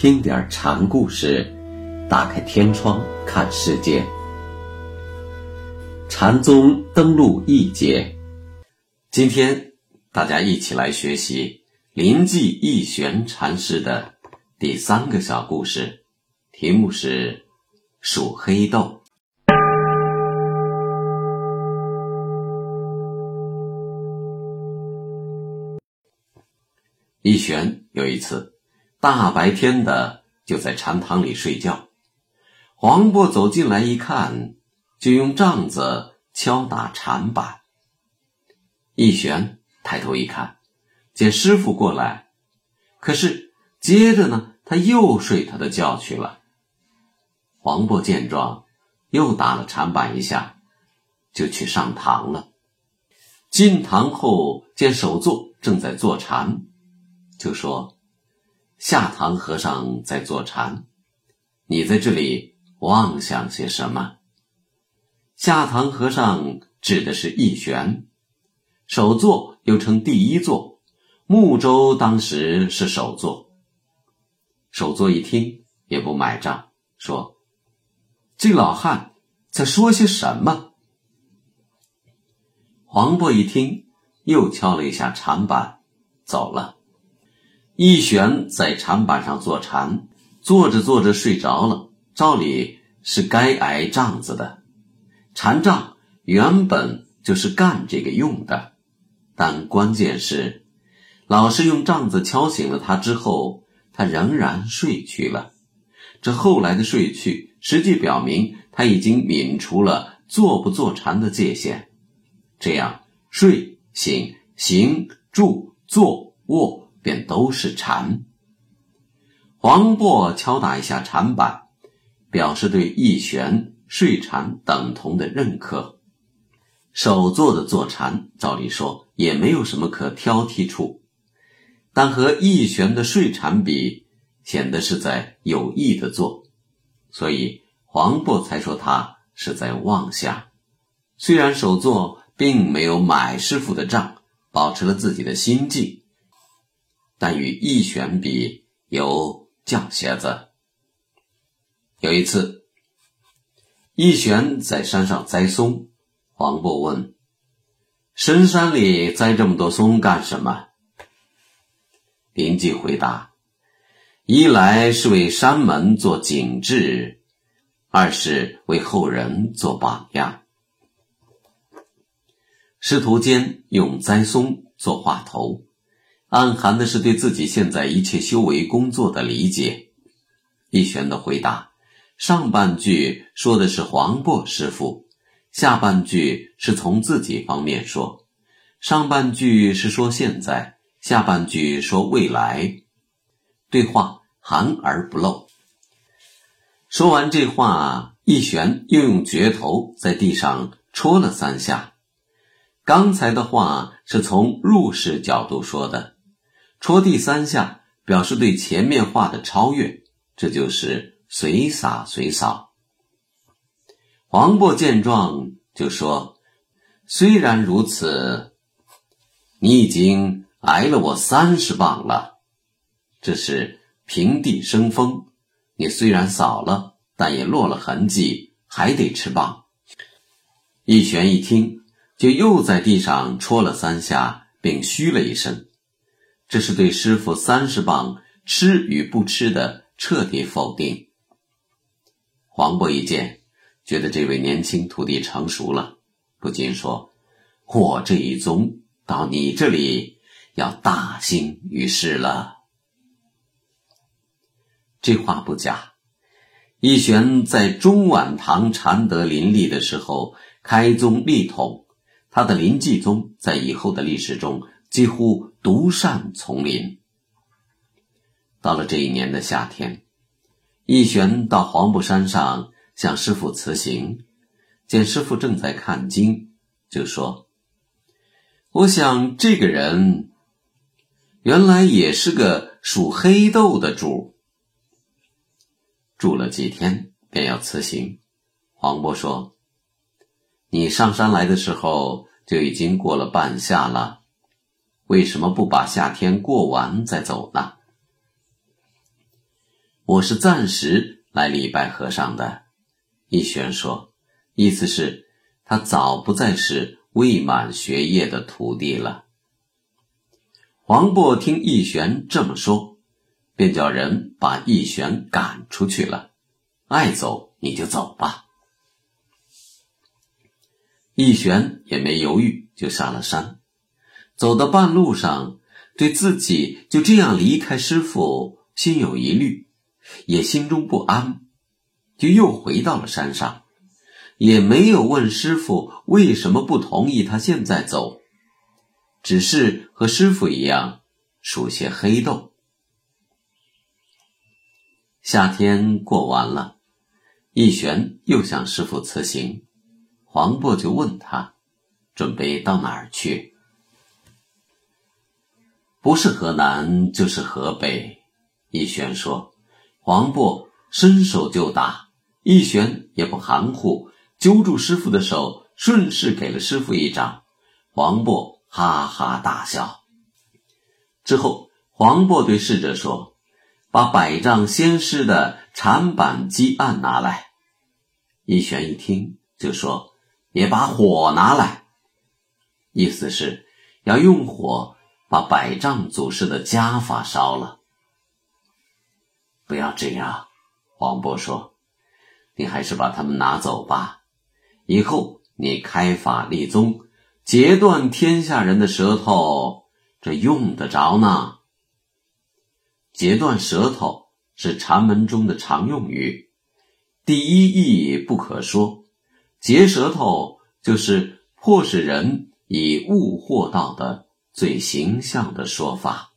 听点禅故事，打开天窗看世界。禅宗登陆一节，今天大家一起来学习临济义玄禅师的第三个小故事，题目是数黑豆。义玄有一次。大白天的就在禅堂里睡觉，黄渤走进来一看，就用杖子敲打禅板。一玄抬头一看，见师傅过来，可是接着呢，他又睡他的觉去了。黄渤见状，又打了禅板一下，就去上堂了。进堂后见首座正在坐禅，就说。下堂和尚在坐禅，你在这里妄想些什么？下堂和尚指的是义玄，首座又称第一座，木舟当时是首座。首座一听也不买账，说：“这老汉在说些什么？”黄渤一听，又敲了一下禅板，走了。一玄在禅板上坐禅，坐着坐着睡着了。照理是该挨杖子的，禅杖原本就是干这个用的。但关键是，老师用杖子敲醒了他之后，他仍然睡去了。这后来的睡去，实际表明他已经泯除了坐不坐禅的界限。这样，睡醒行住坐卧。便都是禅。黄渤敲打一下禅板，表示对义玄睡禅等同的认可。首座的坐禅，照理说也没有什么可挑剔处，但和义玄的睡禅比，显得是在有意的做，所以黄渤才说他是在妄想。虽然首座并没有买师傅的账，保持了自己的心境。但与义玄比有犟些子。有一次，义玄在山上栽松，黄渤问：“深山里栽这么多松干什么？”林记回答：“一来是为山门做景致，二是为后人做榜样。”师徒间用栽松做话头。暗含的是对自己现在一切修为工作的理解。一玄的回答，上半句说的是黄渤师傅，下半句是从自己方面说。上半句是说现在，下半句说未来。对话含而不露。说完这话，一玄又用镢头在地上戳了三下。刚才的话是从入世角度说的。戳地三下，表示对前面话的超越，这就是随洒随扫。黄渤见状就说：“虽然如此，你已经挨了我三十棒了，这是平地生风。你虽然扫了，但也落了痕迹，还得吃棒。”一玄一听，就又在地上戳了三下，并嘘了一声。这是对师傅三十棒吃与不吃的彻底否定。黄渤一见，觉得这位年轻徒弟成熟了，不禁说：“我这一宗到你这里要大兴于世了。”这话不假。义玄在中晚唐禅德林立的时候开宗立统，他的临济宗在以后的历史中。几乎独善丛林。到了这一年的夏天，义玄到黄布山上向师傅辞行，见师傅正在看经，就说：“我想这个人原来也是个属黑豆的主。”住了几天，便要辞行。黄渤说：“你上山来的时候就已经过了半夏了。”为什么不把夏天过完再走呢？我是暂时来礼拜和尚的。”义玄说，意思是，他早不再是未满学业的徒弟了。黄渤听义玄这么说，便叫人把义玄赶出去了。爱走你就走吧。义玄也没犹豫，就下了山。走到半路上，对自己就这样离开师傅心有疑虑，也心中不安，就又回到了山上，也没有问师傅为什么不同意他现在走。只是和师傅一样，数些黑豆。夏天过完了，义玄又向师傅辞行，黄渤就问他，准备到哪儿去？不是河南，就是河北。义玄说。黄渤伸手就打，义玄也不含糊，揪住师傅的手，顺势给了师傅一掌。黄渤。哈哈大笑。之后，黄渤对侍者说：“把百丈仙师的禅板积案拿来。”一玄一听，就说：“也把火拿来。”意思是要用火把百丈祖师的家法烧了。不要这样，黄渤说：“你还是把他们拿走吧。以后你开法立宗。”截断天下人的舌头，这用得着呢？截断舌头是禅门中的常用语，第一义不可说。截舌头就是迫使人以物获道的最形象的说法。